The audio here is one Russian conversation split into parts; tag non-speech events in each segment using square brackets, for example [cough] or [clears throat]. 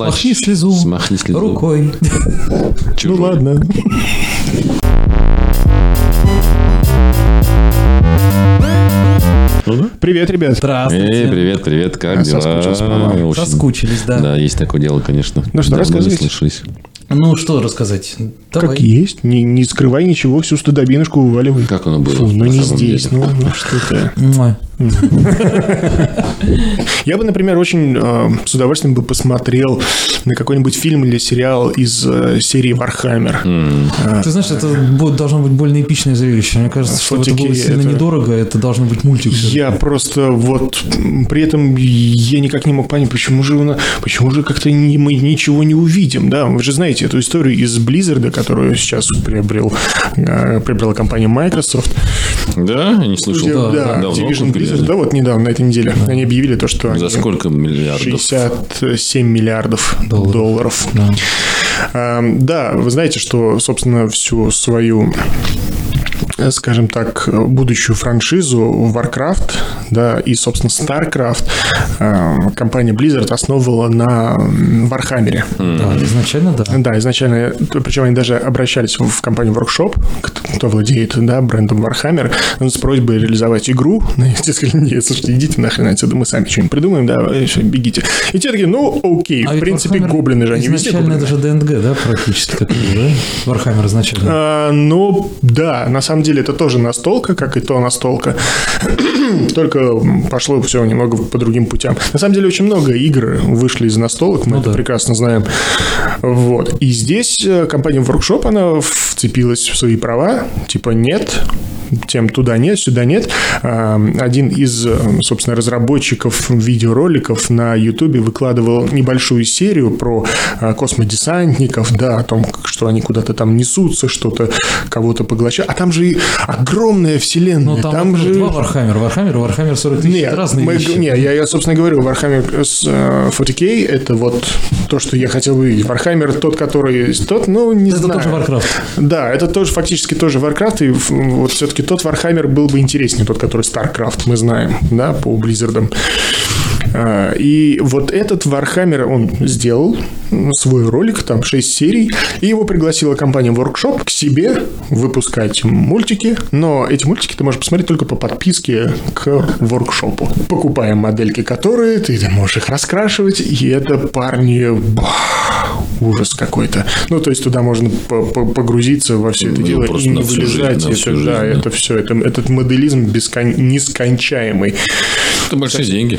плачь. Смахни слезу. Смахни слезу. Рукой. Ну ладно. Привет, ребят. Здравствуйте. Эй, привет, привет, как А, дела? Очень- Соскучились, да. Да, есть такое дело, конечно. Ну что, Давно слышались. Ну, что рассказать? Давай. Как есть. Не, не скрывай ничего, всю стыдобинушку вываливай. Как оно было? Фу, ну не здесь, деле? ну, ну что ты. Муа. [laughs] Я бы, например, очень э, с удовольствием бы посмотрел на какой-нибудь фильм или сериал из э, серии Warhammer. Ты знаешь, это будет, должно быть больно эпичное зрелище. Мне кажется, что это было сильно это- недорого. Это должно быть мультик. Я просто вот при этом я никак не мог понять, почему же, у нас- почему же как-то мы ничего не увидим, да? Вы же знаете эту историю из Blizzard, которую сейчас приобрел, э, приобрела компания Microsoft. Да, я не слышал. Да, да, Давно купили Blizzard, да, вот недавно, на этой неделе, они объявили то, что За они сколько миллиардов? 67 миллиардов Долларов. долларов. Да. А, Да, вы знаете, что, собственно, всю свою скажем так, будущую франшизу Warcraft, да, и, собственно, StarCraft э, компания Blizzard основывала на Warhammer е. Да, изначально, да. Да, изначально, причем они даже обращались в компанию Workshop, кто владеет, да, брендом Warhammer, с просьбой реализовать игру. [laughs] Ну, те сказали, нет, слушайте, идите нахрен отсюда, мы сами что-нибудь придумаем, да, всё, бегите. И те такие, ну, окей, А в принципе, Warhammer гоблины же, они везде Изначально это же DnD, да, практически такой, да? Warhammer изначально. А, ну, да, на самом деле это тоже настолка, как и то настолка. [clears throat] Только пошло все немного по другим путям. На самом деле очень много игр вышли из настолок, мы Ну это да. прекрасно знаем. Вот. И здесь э, компания Workshop, она вцепилась в свои права, типа нет, тем туда нет, сюда нет. Один из, э, собственно, разработчиков видеороликов на YouTube выкладывал небольшую серию про а, космодесантников, да, о том, что они куда-то там несутся, что-то кого-то поглощают. А там же и огромная вселенная. Ну, там, там же... два Warhammer а. Warhammer, Warhammer 40 тысяч. Нет, это разные мы- вещи. не, я, я, собственно, говорю, с, э, 40k это вот то, что я хотел бы видеть. Warhammer тот, который тот, ну, не Это знаю. тоже Warcraft. Да, это тоже фактически тоже Warcraft, и вот все-таки тот Warhammer был бы интереснее, тот, который StarCraft, мы знаем, да, по Blizzard. А, И вот этот Warhammer он сделал м, свой ролик, там 6 серий, и его пригласила компания Workshop к себе выпускать мультики, но эти мультики ты можешь посмотреть только по подписке к Workshop. Покупая модельки, которые ты, можешь их раскрашивать, и это парни... ужас какой-то. Ну, то есть туда можно по- по- погрузиться во все это Ну, дело и не жизнь, вылезать. на это, всю да, жизнь, да. это все. Это, этот моделизм бескон... нескончаемый. Это большие деньги.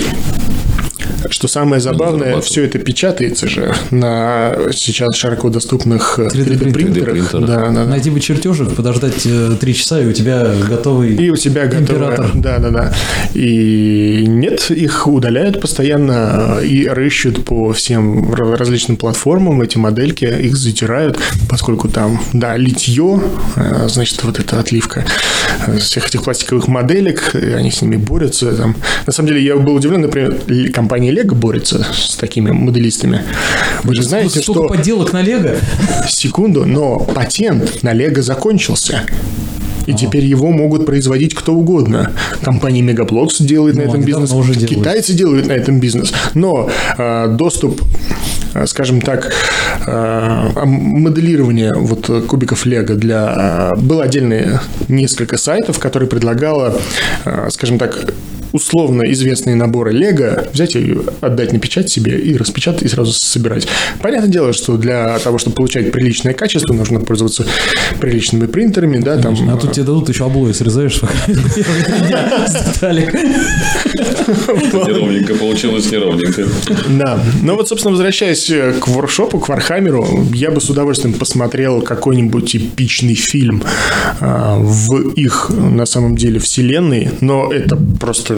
Что самое забавное, все это печатается же на сейчас широко доступных 3D 3D-принтерах. 3D-принтерах. Да, да. Найти бы чертежик, подождать э, три часа, и у тебя готовый... И у тебя. Император. Да, да, да. И нет, их удаляют постоянно э, и рыщут по всем различным платформам эти модельки, их затирают, поскольку там, да, литье, э, значит, вот эта отливка э, всех этих пластиковых моделек, они с ними борются. Там. На самом деле, я был удивлен, например, л- компания Lego борется с такими моделистами. Вы же знаете, Столько что... подделок на Лего. [laughs] Секунду, но патент на Лего закончился. И теперь его могут производить кто угодно. Компания Мегаплотс делает на Ну, этом они бизнес. уже делают. Китайцы делают на этом бизнес. Но э, доступ, э, скажем так, э, моделирование вот кубиков Лего для... э, было отдельные несколько сайтов, которые предлагало, э, скажем так, условно известные наборы Лего взять и отдать на печать себе и распечатать и сразу собирать. Понятное дело, что для того, чтобы получать приличное качество, нужно пользоваться приличными принтерами, да, там. А тут тебе дадут еще обои срезаешь. [laughs] Неровненько получилось, неровненько. Да. Ну вот, собственно, возвращаясь э, к Workshop у, к Warhammer у, я бы с удовольствием посмотрел какой-нибудь эпичный фильм а, в их, на самом деле, вселенной, но это просто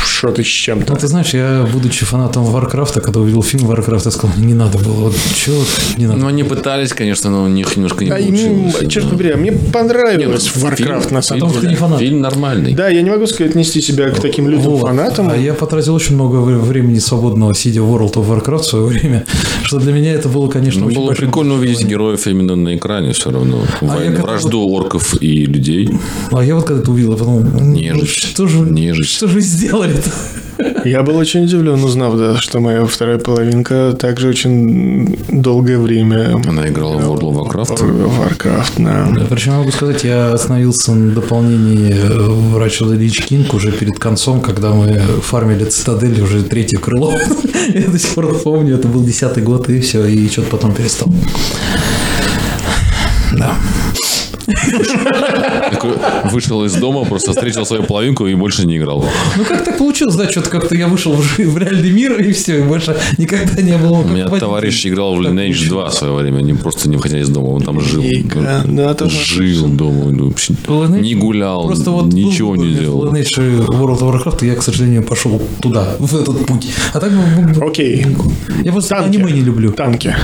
что-то с чем-то. Ну, ты знаешь, я, будучи фанатом Warcraft а, когда увидел фильм Warcraft а, я сказал, не надо было. Вот чего не надо. Ну, они пытались, конечно, но у них немножко не А им, получилось. черт побери, а мне понравилось Warcraft на самом что ты деле. не фанат. Фильм нормальный. Да, я не могу сказать, отнести себя к таким людям Вот. фанатам. А я потратил очень много вре- времени свободного, сидя в World of Warcraft в свое время, [laughs] что для меня это было, конечно, Ну, очень было прикольно увидеть героев именно на экране все равно. Войну, А я когда вражду орков и людей. А я вот когда это увидел, я подумал, ну, Нежить. что же, Нежить. что же вы сделали-то? Я был очень удивлен, узнав, да, что моя вторая половинка также очень долгое время Она играла в World of Warcraft. в Warcraft, да. Да, Причем могу сказать, я остановился на дополнении э, Врача Лич Кинг уже перед концом, когда мы фармили цитадель уже третье крыло. [laughs] Я до сих пор помню, это был десятый год, и все, и что-то потом перестал. Да. Вышел из дома, просто встретил свою половинку и больше не играл. Ну как так получилось, да, что-то как-то я вышел в, реальный мир, и все, и больше никогда не было. У меня товарищ играл в Lineage 2 в свое время, не просто не выходя из дома, он там жил. Жил дома, вообще не гулял, ничего не делал. Lineage World of Warcraft, я, к сожалению, пошел туда, в этот путь. А так Окей. Я просто аниме не люблю. Танки.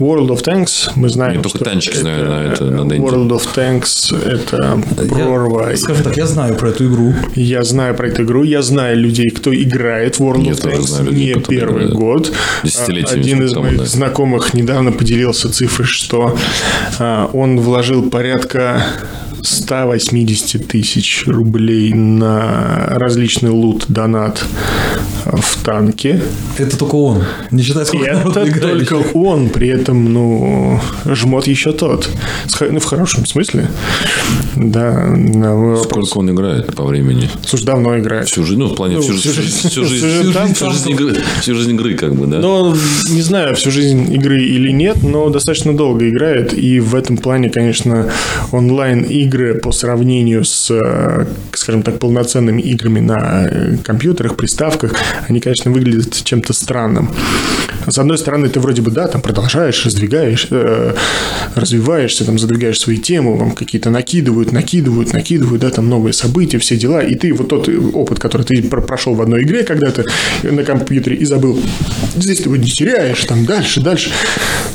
World of Tanks, мы знаем, Я только что танчики знаю на это, на. World of Tanks – это прорва. Я, скажем так, я знаю про эту игру. Я знаю про эту игру, я знаю людей, кто играет в World Я of тоже Tanks знаю людей, не кто первый играет. год. Один из моих да. знакомых недавно поделился цифрой, что а, он вложил порядка 180 тысяч рублей на различный лут, донат в танке. Это только он. Не считая, И сколько это только он, при этом, ну, жмот еще тот. Ну, в хорошем смысле. Да, на. Сколько он играет по времени? Слушай, давно играет. Всю жизнь, ну, в плане Ну, всю, всю жизнь, всю жизнь, всю жизнь всю жизнь- игры, всю жизнь игры, как бы, да? Но не знаю, всю жизнь игры или нет, но достаточно долго играет. И в этом плане, конечно, онлайн-игры по сравнению с, э, скажем так, полноценными играми на э, компьютерах, приставках, они, конечно, выглядят чем-то странным. С одной стороны, ты вроде бы, да, там продолжаешь, раздвигаешь, э, развиваешься, там задвигаешь свои темы, вам какие-то накидывают, накидывают, накидывают, да, там новые события, все дела, и ты вот тот опыт, который ты про- прошел в одной игре когда-то на компьютере и забыл, здесь ты его не теряешь, там дальше, дальше.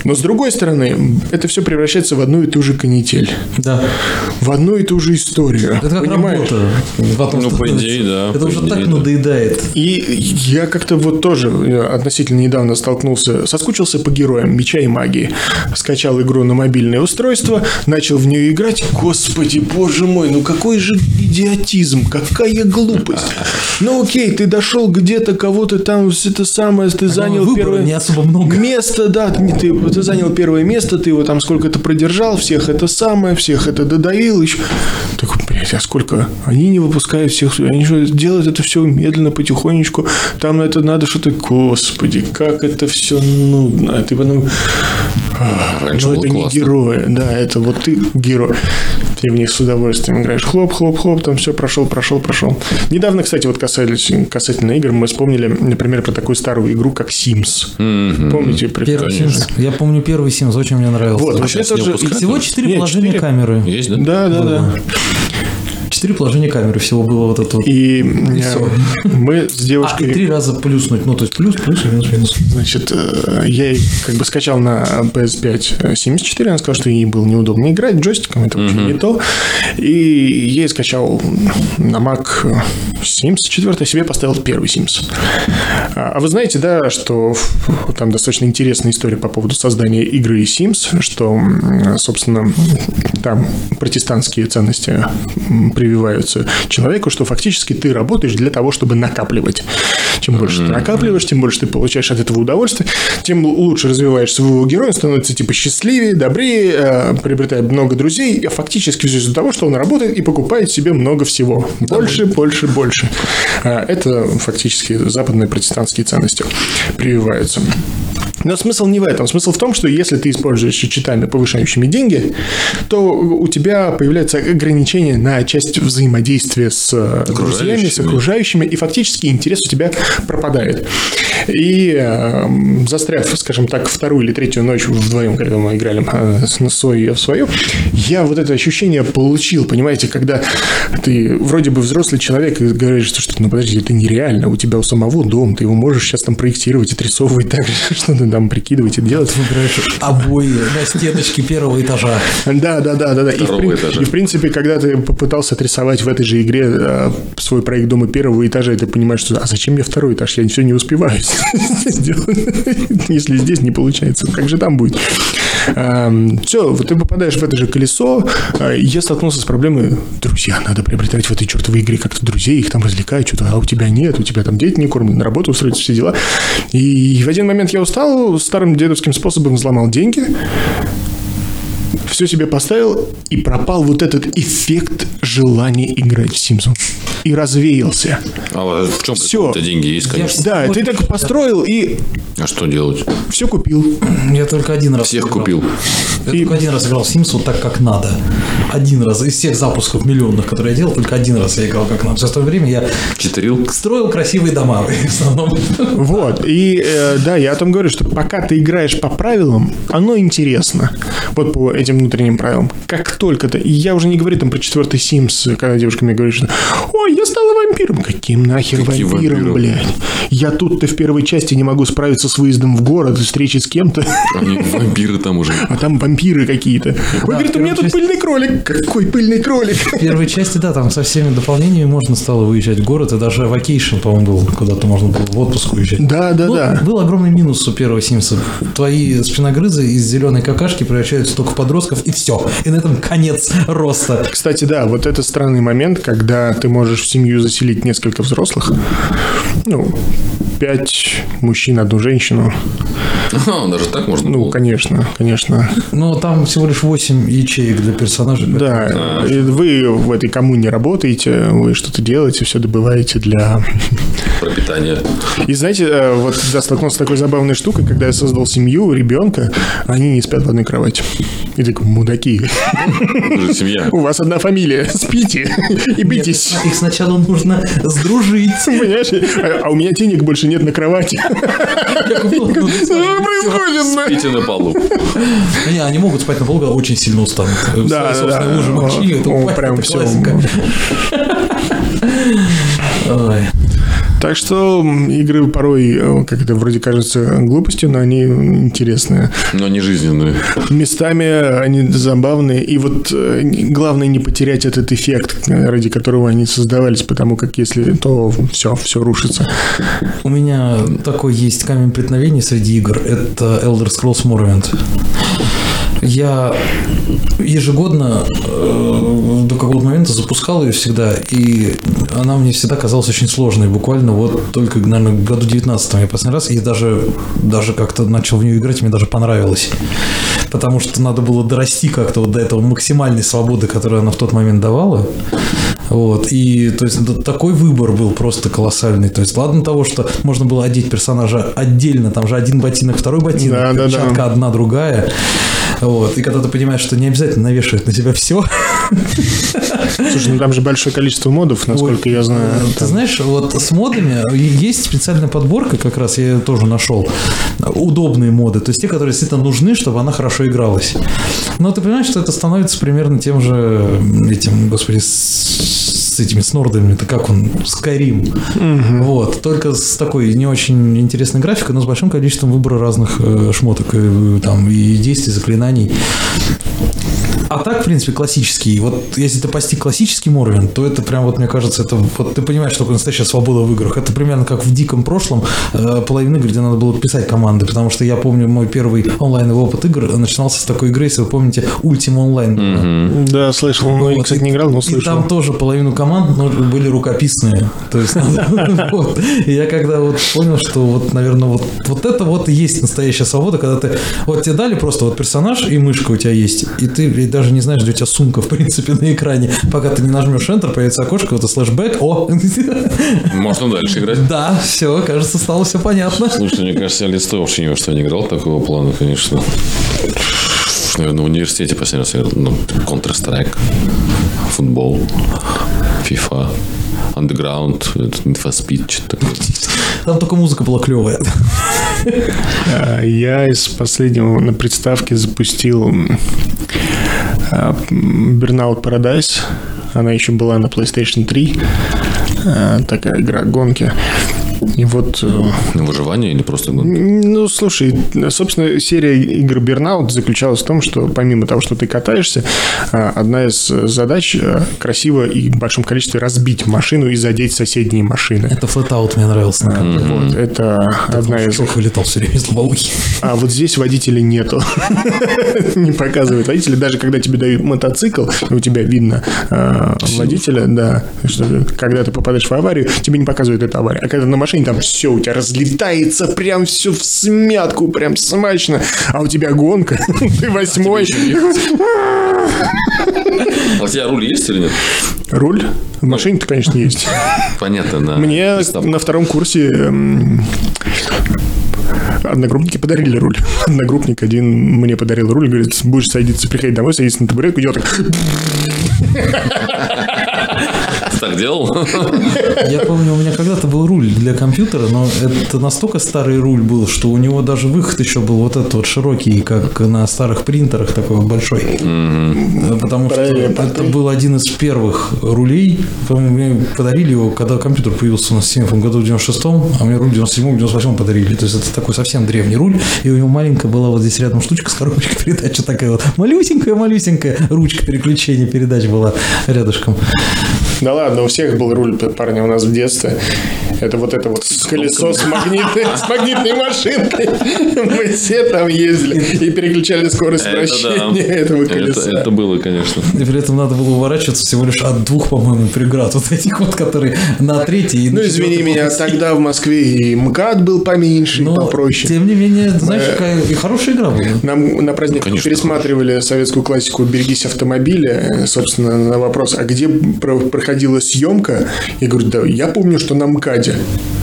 Но с другой стороны, это все превращается в одну и ту же канитель, Да. В одну и ту же историю. Это как понимаешь? работа. Потом Ну, по идее, да, Это по уже идее, так да. надоедает. И я как-то вот тоже э, относительно недавно столкнулся, соскучился по героям меча и магии. Скачал игру на мобильное устройство, начал в нее играть. Господи, боже мой, ну какой же идиотизм, какая глупость. Ну окей, ты дошел где-то, кого-то там, это самое, ты занял выбора первое... не особо много. Место, да, ты, ты- ты занял первое место, ты его там сколько-то продержал, всех это самое, всех это додавил еще. Так, блядь, а сколько? Они не выпускают всех, они что, делают это все медленно, потихонечку, там это надо что-то, господи, как это все нудно. Ты потом, Раньше ну это не классно. герои, да, это вот ты герой. Ты в них с удовольствием играешь. Хлоп, хлоп, хлоп, там все прошел, прошел, прошел. Недавно, кстати, вот касались, касательно игр, мы вспомнили, например, про такую старую игру, как Sims. Помните? Первый? Sims. Я помню первый Sims, очень мне нравился. Вот, А сейчас выпускают? Всего четыре Нет, положения четыре. камеры. Есть, да? Да, да, да. Четыре положения камеры всего было вот это вот. И э, всё. мы с А, и девушкой... три раза плюснуть. Ну, то есть плюс, плюс и минус, минус. Значит, э, я ей как бы скачал на PS5 74, она сказала, что ей было неудобно играть джойстиком, это вообще не то. И я ей скачал на Mac Sims 4, себе поставил первый Sims. А а вы знаете, да, что там достаточно интересная история по поводу создания игры Sims, что, собственно, там протестантские ценности прививаются человеку, что фактически ты работаешь для того, чтобы накапливать. Чем больше ты накапливаешь, тем больше ты получаешь от этого удовольствия, тем лучше развиваешь своего героя, он становится типа счастливее, добрее, э, приобретает много друзей, а фактически все из-за того, что он работает и покупает себе много всего. Больше, больше, больше. А, Это фактически западные протестантские ценности прививаются. Но смысл не в этом. Смысл в том, что если ты используешь читами, повышающими деньги, то у тебя появляются ограничения на часть взаимодействия с э, друзьями, с Окружающими. и фактически интерес у тебя пропадает. И э, застряв, скажем так, вторую или третью ночь вдвоем, когда мы играли э, на свою в свою, я вот это ощущение получил, понимаете, когда ты вроде бы взрослый человек и говоришь, что, что ну подожди, это нереально, у тебя у самого дом, ты его можешь сейчас там проектировать, отрисовывать так же, [laughs] что-то там прикидывать и делать. Выбираешь обои на стеночке первого этажа. Да, да, да, да, да. И в, Второго при- этажа. и в принципе, когда ты попытался отрисовать в этой же игре э, свой проект дома первого этажа, и ты понимаешь, что а зачем мне второй этаж? Я все не успеваю [laughs] сделать, если здесь не получается. Как же там будет? Все, вот ты попадаешь в это же колесо. А, Я столкнулся с проблемой, друзья, надо приобретать в этой чертовой игре как-то друзей, их там развлекать, что-то, а у тебя нет, у тебя там дети не кормят, на работу устроить, все дела. И в один момент я устал, старым дедовским способом взломал деньги, все себе поставил, и пропал вот этот эффект желания играть в Симпсонс. И развеялся. А в чем Всё. прикол? деньги есть, конечно. Да, ты так построил и А что делать? все купил. Я только один раз Всех играл. купил. Я И- только один раз играл в Sims вот так, как надо. Один раз. Из всех запусков миллионных, которые я делал, только один раз я играл как надо. Все остальное время я Читерил? строил красивые дома в основном. Вот, и э, да, я о том говорю, что пока ты играешь по правилам, оно интересно. Вот по этим внутренним правилам. Как только ты... Я уже не говорю там про четвертый Sims, когда девушка мне говорит, что «Ой, я стала вампиром». Каким нахер Каким вампиром, вампиром? блядь? Я тут-то в первой части не могу справиться с выездом в город, встречи с кем-то, Они вампиры там уже. а там вампиры какие-то. Ой, говорит, у меня первая тут часть- пыльный кролик. Какой пыльный кролик? В первой части, да, там со всеми дополнениями можно стало выезжать в город, и даже Vacation, по-моему, был, куда-то можно было в отпуск уезжать. Да, да, Ну, да. Был огромный минус у первого Симса. Твои спиногрызы из зеленой какашки превращаются только в подростков, и все. И на этом конец роста. Кстати, да, вот это странный момент, когда ты можешь в семью заселить несколько взрослых. Ну, пять мужчин, одну женщину. А, даже так можно Ну, было? конечно, конечно. Но там всего лишь 8 ячеек для персонажей. Да, и вы в этой коммуне работаете, вы что-то делаете, все добываете для... Пропитание. И знаете, э, вот я столкнулся с такой забавной штукой, когда я создал семью, ребенка, они не спят в одной кровати. И так, мудаки, семья. у вас одна фамилия, спите и битесь. Их сначала нужно сдружить. Понимаешь? А а у меня денег больше нет на кровати. Что происходит? Спите на полу. Не, они могут спать на полу, когда очень сильно устанут. Да, да, луже мочи, прям классика. [laughs] Ой. Так что игры порой, э, как это вроде кажется глупостью, но они интересные. Но они жизненные. Местами они забавные. И вот э, главное не потерять этот эффект, ради которого они создавались, потому как если то все, все рушится. У меня такой есть камень преткновения среди игр. Это Elder Scrolls Morrowind. Я ежегодно э, до какого-то момента запускал ее всегда, и она мне всегда казалась очень сложной. Буквально вот только, наверное, в году 19 я последний раз, и даже, даже как-то начал в нее играть, мне даже понравилось. Потому что надо было дорасти как-то вот до этого максимальной свободы, которую она в тот момент давала. Вот, и то есть такой выбор был просто колоссальный. То есть, ладно того, что можно было одеть персонажа отдельно, там же один ботинок, второй ботинок, Да, да, да. перчатка одна, другая. Вот, и когда ты понимаешь, что не обязательно навешивать на себя все. Слушай, ну там же большое количество модов, насколько я знаю. Ты Там- знаешь, вот с модами есть специальная подборка, как раз я ее тоже нашел. Удобные моды, то есть те, которые действительно нужны, чтобы она хорошо игралась. Но ты понимаешь, что это становится примерно тем же этим, господи, с этими снордами, это как он, Skyrim. Вот, только с такой не очень интересной графикой, но с большим количеством выбора разных э, шмоток, э, там, и действий, заклинаний. А так, в принципе, классический. Вот если ты постиг классический Морвин, то это прям вот, мне кажется, это вот ты понимаешь, что такое настоящая свобода в играх. Это примерно как в диком прошлом э, половина игр, где надо было писать команды, потому что я помню мой первый онлайновый опыт игр начинался с такой игры, если вы помните, Ultima Online. Да, слышал. Ну, я, Вот, кстати, не играл, но И слышал. там тоже половину команд ну, были рукописные. То есть. [laughs] И я когда вот понял, что вот, наверное, вот, вот это вот и есть настоящая свобода, когда ты... Вот тебе дали просто вот персонаж и мышка у тебя есть, и ты блядь, даже не знаешь, где у тебя сумка, в принципе, на экране. Пока ты не нажмешь Enter, появится окошко, вот это слэшбэк, о! Можно дальше играть. Да, все, кажется, стало все понятно. Слушай, мне кажется, я лет сто вообще ни во что не играл такого плана, конечно. Наверное, в университете последний раз играл. Ну, Counter-Strike, футбол, FIFA, Underground, Need for Speed, что-то такое. Там только музыка была клевая. А, Я из последнего на приставке запустил Burnout Paradise. Она еще была на PlayStation 3. А, Такая игра гонки. И вот... э, На выживание или просто... ну, Ну, слушай, собственно, серия игр Burnout заключалась в том, что помимо того, что ты катаешься, а, одна из задач а, красиво и в большом количестве разбить машину и задеть соседние машины. Это Flatout мне нравился. Вот, это одна из... Вылетал все время из лобовухи. А вот здесь водителей нету. [laughs] Не показывают водителя. Даже когда тебе дают мотоцикл, у тебя видно водителя, да, что когда ты попадаешь в аварию, тебе не показывают эту аварию. А когда на машине там все у тебя разлетается, прям все в смятку, прям смачно. А у тебя гонка, [laughs] ты восьмой. А у тебя руль есть или нет? Руль? В машине-то, конечно, есть. Понятно, да. Мне на втором курсе эм, одногруппники подарили руль. Одногруппник один мне подарил руль, говорит, будешь садиться, приходить домой, садиться на табуретку, и я так, [laughs] Ты так делал? Я помню, у меня когда-то был руль для компьютера, но это настолько старый руль был, что у него даже выход еще был вот этот вот широкий, как на старых принтерах, такой вот большой. Потому что это был один из первых рулей. Мне подарили его, когда компьютер появился у нас в 97 году, в 96-м, а мне руль в 97-м, 98-м подарили. То есть это такой совсем древний руль, и у него маленькая была вот здесь рядом штучка с коробочкой передач, вот такая вот малюсенькая-малюсенькая ручка переключения передач была рядышком. Да ладно, у всех был руль, парни, у нас в детстве. Это вот это вот колесо с магнитной, с магнитной машинкой. Мы все там ездили и переключали скорость Это да. вращения этого Это, колеса. это было, конечно. И при этом надо было уворачиваться всего лишь от двух, по-моему, преград. Вот этих вот, которые на третьей и на Ну, извини меня, тогда в Москве и МКАД был поменьше, и Но, попроще. тем не менее, знаешь, какая и хорошая игра была. Нам на праздник Конечно, пересматривали советскую классику «Берегись автомобиля». Э, Собственно, на вопрос, а где про- проходила съемка? Я говорю, да, я помню, что на МКАДе. Говорю,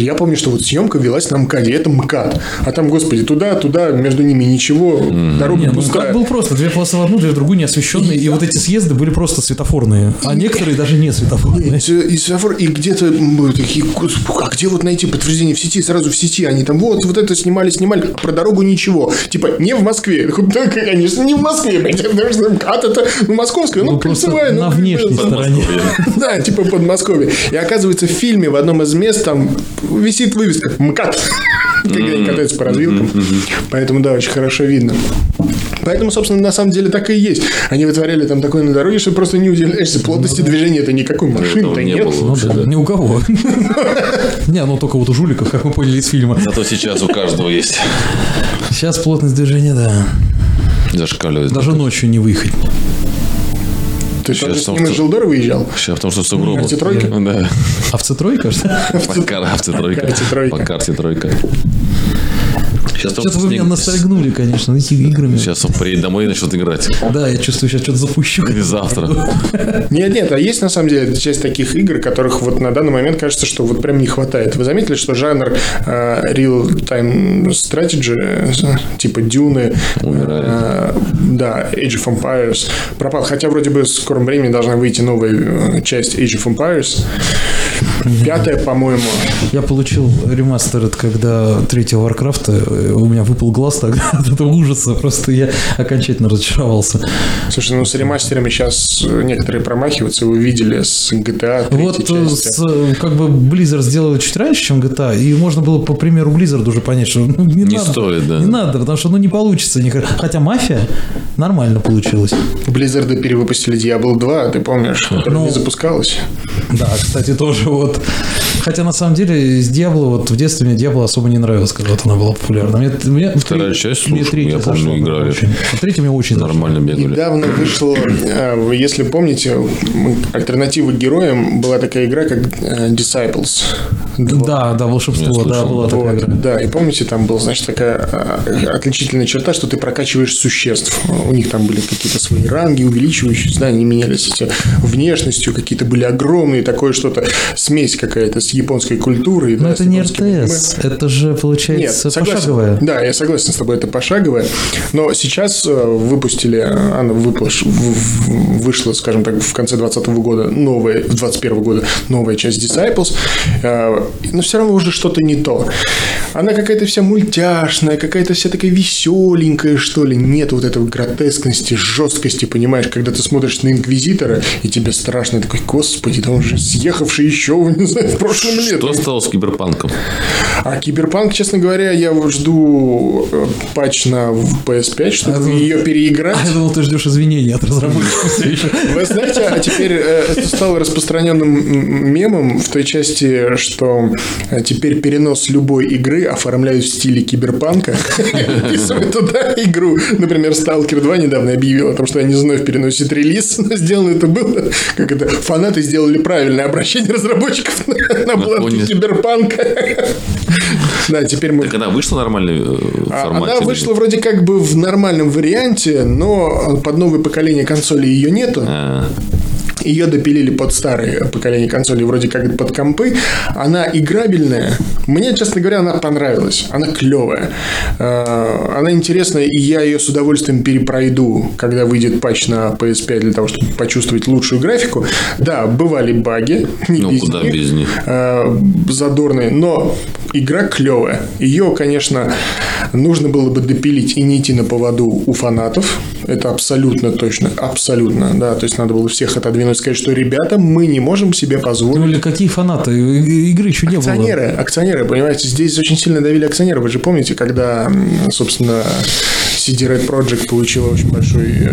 я помню, что вот съемка велась на МКАДе, это МКАД. А там, господи, туда, туда, между ними ничего, дорога Не, ну пустая. как был просто две полосы в одну, две в другую, не освещенные. И вот эти съезды были просто светофорные, а некоторые даже не светофорные. И, светофор- и где-то мы такие, «Господи, а где вот найти подтверждение в сети? Сразу в сети. Они там, вот, вот это снимали, снимали, а про дорогу ничего. Типа, не в Москве. Такой, [laughs] Да, конечно, не в Москве. блядь, Потому что МКАД это ну, московская, ну, Ну, просто кольцевая. на ну, внешней стороне. [laughs] Да, типа Подмосковье. И оказывается, в фильме в одном из мест там висит вывеска МКАД. [laughs] Когда они катаются по развилкам. Поэтому, да, очень хорошо видно. Поэтому, собственно, на самом деле так и есть. Они вытворяли там такое на дороге, что просто не удивляешься. Плотности движения это никакой машины-то не нет. было. Ну вообще, да, да. ни у кого. [laughs] Не, ну только вот у жуликов, как мы поняли из фильма. Зато сейчас у каждого есть. Сейчас плотность движения, да. Зашкаливает. Даже ночью не выехать. Ты Сейчас тоже с ним из Жилдора выезжал? Сейчас потому что сугробы. Карте тройки? Да. А [laughs] в С3, кажется? По карте тройка. По карте тройка. Сейчас Что-то вы меня ностальгнули, конечно, этими играми. Сейчас он приедет домой и начнет играть. Да, я чувствую, сейчас что-то запущу. Или завтра. Нет, нет, а есть на самом деле часть таких игр, которых вот на данный момент кажется, что вот прям не хватает. Вы заметили, что жанр э, real-time strategy, э, типа Дюны, э, да, Age of Empires, пропал. Хотя вроде бы в скором времени должна выйти новая часть Age of Empires. Пятая, по-моему. Я получил ремастер, когда третьего Варкрафта, э, у меня выпал глаз тогда [laughs] от этого ужаса, просто я окончательно разочаровался. Слушай, ну с ремастерами сейчас некоторые промахиваются. Вы видели с GTA третьей Вот э, части. с, э, как бы Blizzard сделали чуть раньше, чем GTA, и можно было по примеру Blizzard уже понять, что ну, не, Не надо, стоит, да. Не надо, потому что ну не получится. ни- Хотя мафия нормально получилась. Blizzard перевыпустили Diablo 2, ты помнишь? Ну, не запускалась. Да, кстати, тоже вот. Хотя на самом деле с Диабло, вот в детстве мне Диабло особо не нравилось, когда вот она была популярна. Мне, мне Вторая часть, мне слушай, третья я помню, зашла играли. очень. А Третья мне очень зашла. Нормально бегали. Недавно вышло, вы если помните, альтернатива героям была такая игра, как э, Disciples. Два. Да, да, волшебство, да, была такая Вот, игра. да, и помните, там была, значит, такая э, отличительная черта, что ты прокачиваешь существ. У них там были какие-то свои ранги, увеличивающиеся, да, они менялись эти внешностью, какие-то были огромные, такое что-то, смесь какая-то с японской культурой. Но да, это не японским аниме. РТС, это же Нет, получается согласен. пошаговая. Да, я согласен с тобой, это пошаговая. Но сейчас э, выпустили, она выпла- в- в- вышла, скажем так, в конце 2020 года, новая, 2021 года, новая часть Disciples. Э, Но все равно уже что-то не то. Она какая-то вся мультяшная, какая-то вся такая веселенькая, что ли. Нет вот этой гротескности, жесткости, понимаешь, когда ты смотришь на Инквизитора, и тебе страшно, такой, господи, да он же съехавший еще такого, не знаю, в прошлом летом. Что стало с киберпанком? А Киберпанк, честно говоря, я жду э, патч на PS5, чтобы А, ее переиграть. А [laughs] я думал, ты ждешь извинений от разработчиков [laughs] все еще. Вы знаете, а теперь э, это стало распространенным мемом в той части, что э, теперь перенос любой игры оформляют в стиле киберпанка. [laughs] Вписывают туда игру. Например, Stalker 2 недавно объявил о том, что они вновь переносят релиз. Но сделано это было, как это, фанаты сделали правильное обращение разработчиков [laughs] на, на бланке фоне- киберпанка. [laughs] Да, теперь мы Так она вышла нормальный э, а, формате? Она вышла вроде как бы в нормальном варианте, но под новое поколение консолей ее нету. А, Ее допилили под старое поколение консолей, вроде как под компы. Она играбельная. Мне, честно говоря, она понравилась. Она клевая. Э, Она интересная, и я ее с удовольствием перепройду, когда выйдет патч на PS5 для того, чтобы почувствовать лучшую графику. Да, бывали баги. [laughs] Не Ну, без куда них, без них. э, задорные, но игра клевая. Ее, конечно, нужно было бы допилить и не идти на поводу у фанатов. Это абсолютно точно, абсолютно, да. То есть надо было всех отодвинуть, сказать, что ребята, мы не можем себе Ну позволить. или какие фанаты? И- Игры еще не было. Акционеры, акционеры, понимаете, здесь очень сильно давили акционеры. Вы же помните, когда, собственно, CD Red Project получила очень большой э,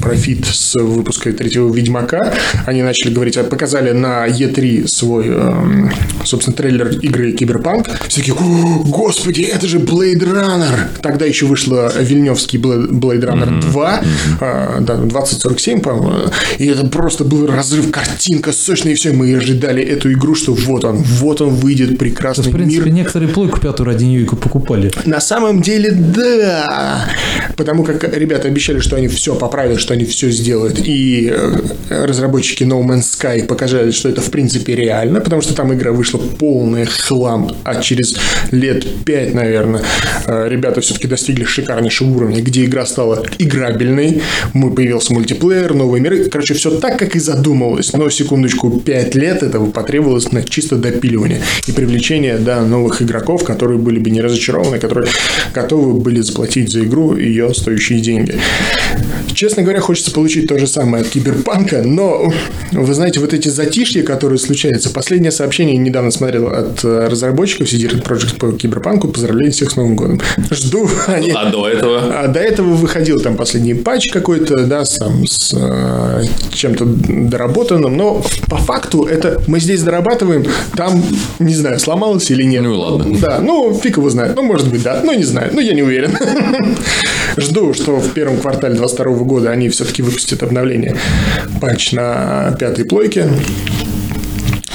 профит с выпуска третьего Ведьмака, они начали говорить, а показали на E3 свой, эм, собственно, трейлер игры Киберпанк. Все такие, «О, господи, это же Blade Runner! Тогда еще вышла Вильневский Bla- Blade Runner 2, а, да, 2047, по-моему. И это просто был разрыв, картинка сочная, и все. Мы ожидали эту игру, что вот он, вот он выйдет, Да, прекрасный в принципе, мир. некоторые плойку пятую ради нее покупали. На самом деле, да. Потому как ребята обещали, что они все поправят, что они все сделают. И э, разработчики No Man's Sky показали, что это в принципе реально, потому что там игра вышла полная хлам, а через лет пять, наверное, э, ребята все-таки достигли шикарнейшего уровня, где игра стала играбельной, мы появился мультиплеер, новые миры. Короче, все так, как и задумывалось. Но, секундочку, 5 лет этого потребовалось на чисто допиливание и привлечение да, новых игроков, которые были бы не разочарованы, которые готовы были заплатить за игру ее стоящие деньги. Честно говоря, хочется получить то же самое от Киберпанка, но вы знаете, вот эти затишья, которые случаются. Последнее сообщение недавно смотрел от э, разработчиков CD Red Project по Киберпанку. Поздравляю всех с Новым годом. Жду. [laughs] Они... а до этого? А до этого выходил там последний патч какой-то, да, там, с э, чем-то доработанным, но по факту это мы здесь дорабатываем, там, не знаю, сломалось или нет. Ну ладно. Да, ну, фиг его знает. Ну, может быть, да. Ну, не знаю. Ну, я не уверен. [laughs] Жду, что в первом квартале 2022 года они все-таки выпустят обновление. Патч на пятой плойке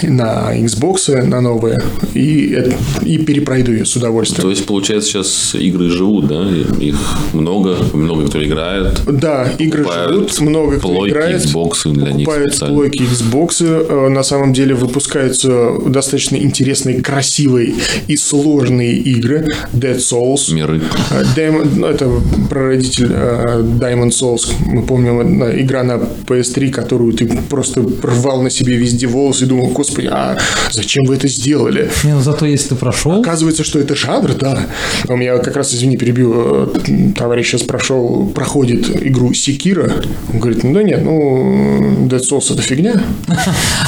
на Xbox, на новые, и, и перепройду ее с удовольствием. То есть, получается, сейчас игры живут, да? Их много, много кто играет. Да, игры живут, много кто плойки, играет. Xbox для них специально. плойки, Xbox. Э, На самом деле выпускаются достаточно интересные, красивые и сложные игры. Dead Souls. Миры. Э, ну, Это прародитель э, Diamond Souls. Мы помним, игра на PS3, которую ты просто рвал на себе везде волосы и думал, господи, а зачем вы это сделали? Не, ну зато если ты прошел, Оказывается, что это жанр, да. У меня как раз, извини, перебью, э, товарищ сейчас прошел, проходит игру Секира. Он говорит, ну да нет, ну Dead Souls это фигня. [laughs]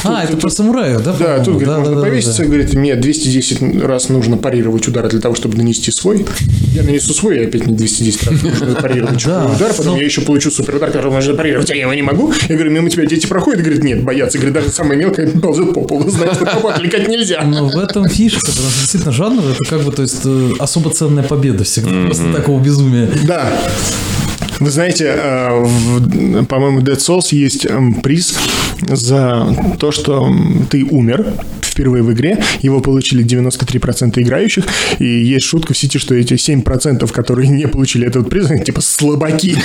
А, это про самураев, да? Да, тут, говорит, можно повеситься, говорит, мне 210 раз нужно парировать удар для того, чтобы нанести свой. Я нанесу свой, и опять мне 210 раз нужно парировать [laughs] удар, потом ну- я еще получу супер удар, который нужно парировать, а я его не могу. Я говорю, мимо тебя дети проходят, говорит, нет, боятся. Говорит, даже самая мелкая ползет по полу, знаешь, что папа отвлекать нельзя. Но в этом фишка, потому что действительно жанр это как бы, то есть э, особо ценная победа всегда после такого безумия. Да. Вы знаете, э, в- по-моему, Dead Souls есть эм, приз за то, что ты умер впервые в игре. Его получили 93% играющих. И есть шутка в сети, что эти 7%, которые не получили этот приз, они типа слабаки.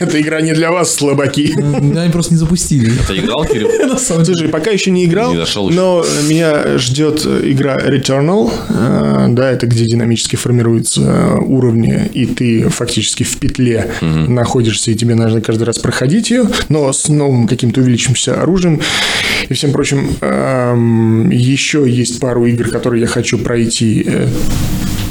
Эта игра не для вас, слабаки. Они просто не запустили. Ты играл, Кирилл? [laughs] Слушай, пока еще не играл, но меня ждет игра Returnal. Э, Да, это где динамически формируются э, уровни, и ты фактически в петле находишься, и тебе нужно каждый раз проходить ее, но с новым каким-то увеличившимся оружием и всем прочим. Эм, Еще есть пару игр, которые я хочу пройти. Э,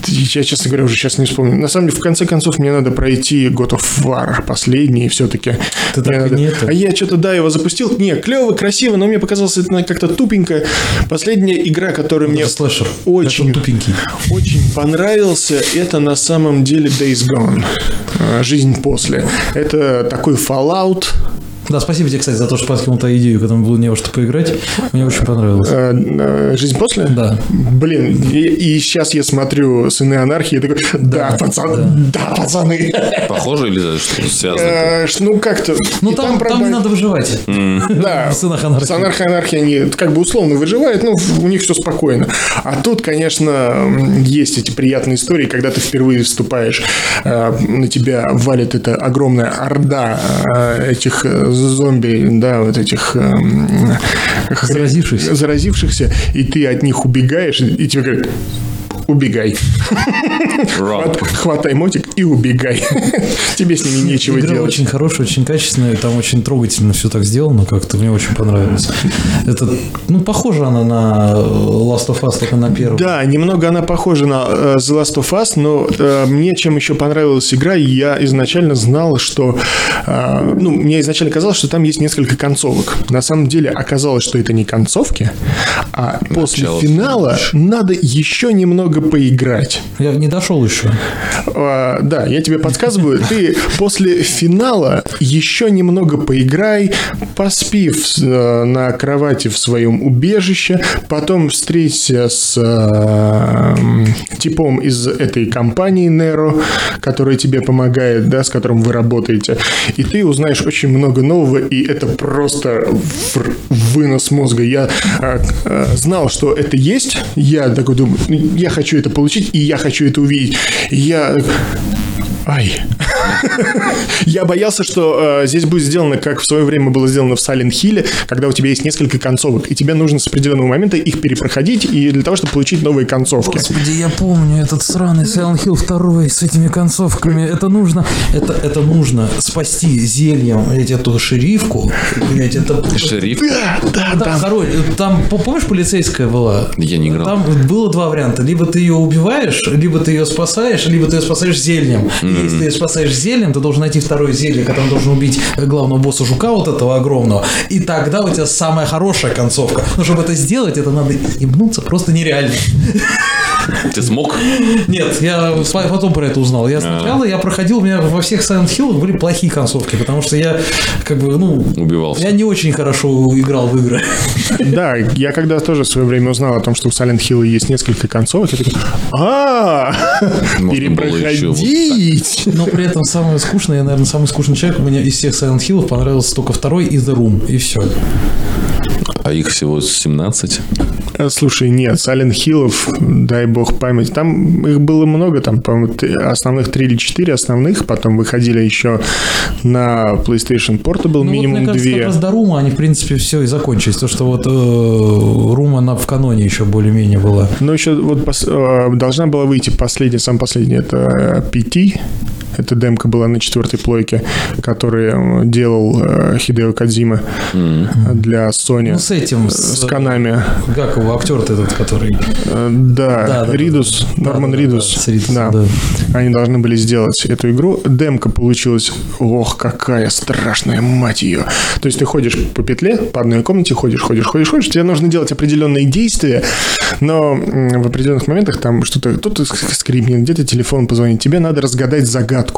я, честно говоря, уже сейчас не вспомню. На самом деле, в конце концов, мне надо пройти God of War последний все-таки. Ты так надо... не это. А я что-то, да, его запустил. Не, клево, красиво, но мне показалось это как-то тупенько. Последняя игра, которая мне слэшер. очень, тупенький. очень понравился, это на самом деле Days Gone. А, Жизнь после. Это такой Fallout, Да, спасибо тебе, кстати, за то, что подкинул ту идею, когда было не во что поиграть. Мне очень понравилось. Э, Жизнь после? Да. Блин, и, сейчас я смотрю «Сыны анархии» и такой, да, пацаны, да, пацаны. Похоже или что-то связано? Э, ш- Ну, как-то... Ну и там, там, правда, не надо выживать. Да, В «Сынах анархии». с анархией анархии они как бы условно выживают, но у них все спокойно. А тут, конечно, есть эти приятные истории, когда ты впервые вступаешь, э, на тебя валит эта огромная орда этих зомби, да, вот этих... э, Заразившихся. Заразившихся, и ты от них убегаешь, и тебе говорят, убегай. Хват- Хватай мотик и убегай. [laughs] Тебе с ними нечего Игра делать. очень хорошая, очень качественная, там очень трогательно все так сделано, как-то мне очень понравилось. Это, ну, похоже она на Last of Us, только на первом. Да, немного она похожа на э, The Last of Us, но э, мне чем еще понравилась игра, я изначально знал, что... э, ну, мне изначально казалось, что там есть несколько концовок. На самом деле оказалось, что это не концовки, а после Начало. финала надо еще немного поиграть. Я не дошел еще. А, да, я тебе подсказываю, ты после финала еще немного поиграй, поспи в- э, на кровати в своем убежище, потом встреться с м, типом из этой компании Nero, который тебе помогает, да, с которым вы работаете, и ты узнаешь очень много нового, и это просто вынос мозга. Я э, э, знал, что это есть, я такой думаю, «Ну, я хочу это получить, и я хочу это увидеть. И я... Ай. Я боялся, что э, здесь будет сделано, как в свое время было сделано в Silent Hill, когда у тебя есть несколько концовок, и тебе нужно с определенного момента их перепроходить, и для того, чтобы получить новые концовки. Господи, я помню этот сраный Silent Hill 2 с этими концовками. Это нужно, это, это нужно спасти зельем блядь, эту шерифку. Блядь, это... Шериф? Да, да, Да, да. второй, там, по- помнишь, полицейская была? Я не играл. Там было два варианта. Либо ты ее убиваешь, либо ты ее спасаешь, либо ты ее спасаешь зельем. И если ты спасаешь зельем, ты должен найти второе зелье, которым должен убить главного босса жука вот этого огромного. И тогда у тебя самая хорошая концовка. Но чтобы это сделать, это надо ебнуться просто нереально. Ты смог? Нет, я по- потом про это узнал. Я сначала я проходил, у меня во всех Silent Hill были плохие концовки, потому что я как бы, ну, Убивался. я не очень хорошо играл в игры. Да, я когда тоже в свое время узнал о том, что у Silent Hill есть несколько концовок, я такой, а Можно перепроходить. Но при этом самое скучное, я, наверное, самый скучный человек. У меня из всех Silent Hill понравился только второй и The Room, и все. А их всего 17? Слушай, нет, Silent Hill, дай бог память, там их было много, там, по-моему, основных три или четыре основных, потом выходили еще на PlayStation Portable Ну, вот, минимум мне кажется, две. как раз до Рума они, в принципе, все и закончились. То, что вот э, Рум, она в каноне еще более-менее была. Но еще вот пос- э, должна была выйти последняя, самая последняя, это PT, эта демка была на четвертой плойке, который э, делал э, Хидео Кадзима для Sony. Ну, с этим, с с, Канами. как его, актер этот, который... Э, Да, Да, Ридус, да. Норман Да, да, да, Ридус. с Ридусом, да. да. Они должны были сделать эту игру. Демка получилась, ох, какая страшная, мать ее. То есть ты ходишь по петле, по одной комнате, ходишь, ходишь, ходишь, ходишь. Тебе нужно делать определенные действия, но в определенных моментах там что-то, кто-то ск- скрипнет, где-то телефон позвонит. Тебе надо разгадать загадку.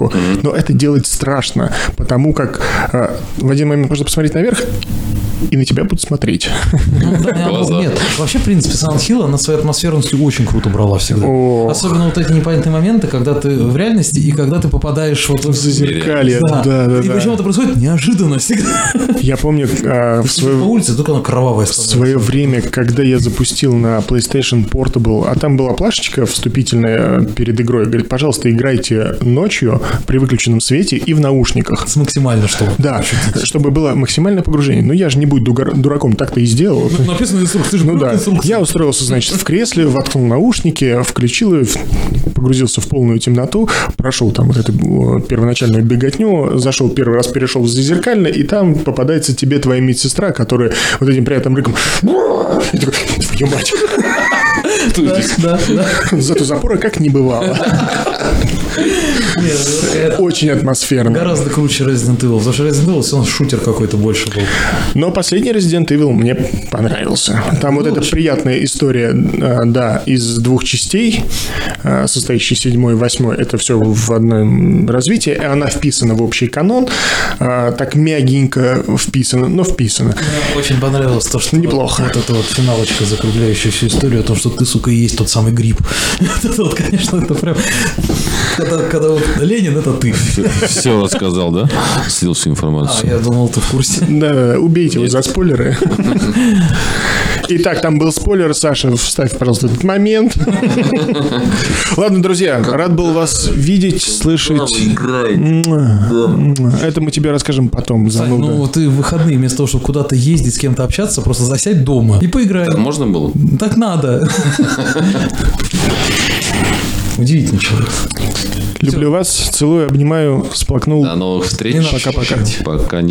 Но это делать страшно, потому как э, в один момент можно посмотреть наверх, и на тебя будут смотреть. Ну. Нет, вообще, в принципе, Silent Hill, она своей атмосферностью очень круто брала всегда. О. Особенно вот эти непонятные моменты, когда ты в реальности и когда ты попадаешь вот в Зазеркалье, да, да, И да. причем это происходит неожиданно всегда. Я помню э, в свое По улице только она кровавая В свое время, когда я запустил на PlayStation Portable, а там была плашечка вступительная перед игрой, говорит, пожалуйста, играйте ночью при выключенном свете и в наушниках. С максимально что. Да, чтобы было максимальное погружение. Но я же не будь дураком, так-то и сделал. Ну, Написано инструкция, ты Ну да, инструкцию. я устроился, значит, в кресле, воткнул наушники, включил их, погрузился в полную темноту, прошел там вот эту первоначальную беготню, зашел первый раз, перешел в зазеркально, и там попадается тебе твоя медсестра, которая вот этим приятным рыком... И такой, твою мать. Зато запора как не бывало. Это Очень атмосферно. Гораздо круче Resident Evil, потому что Resident Evil равно шутер какой-то больше был. Но последний Resident Evil мне понравился. Там вот эта приятная история, э, да, из двух частей, э, состоящей седьмой и восьмой. Это все в одном развитии. И она вписана в общий канон. э, Так мягенько вписана, но вписана. Мне очень понравилось то, что Неплохо. вот эта вот финалочка, закругляющая всю историю о том, что ты, сука, и есть тот самый гриб. [laughs] Это вот, конечно, это прям... Когда, когда вот Ленин, это ты. Все рассказал, да? Слил всю А, информацию. я думал, ты в курсе. Да, убейте его за спойлеры. Итак, там был спойлер. Саша, вставь, пожалуйста, этот момент. Ладно, друзья, рад был вас видеть, слышать. Это мы тебе расскажем потом, ну ты в выходные вместо того, чтобы куда-то ездить, с кем-то общаться, просто засядь дома и поиграй. Можно было? Так надо. [laughs] Удивительный человек. Люблю вас, целую, обнимаю, сплакнул. До новых встреч. Пока-пока. Пока не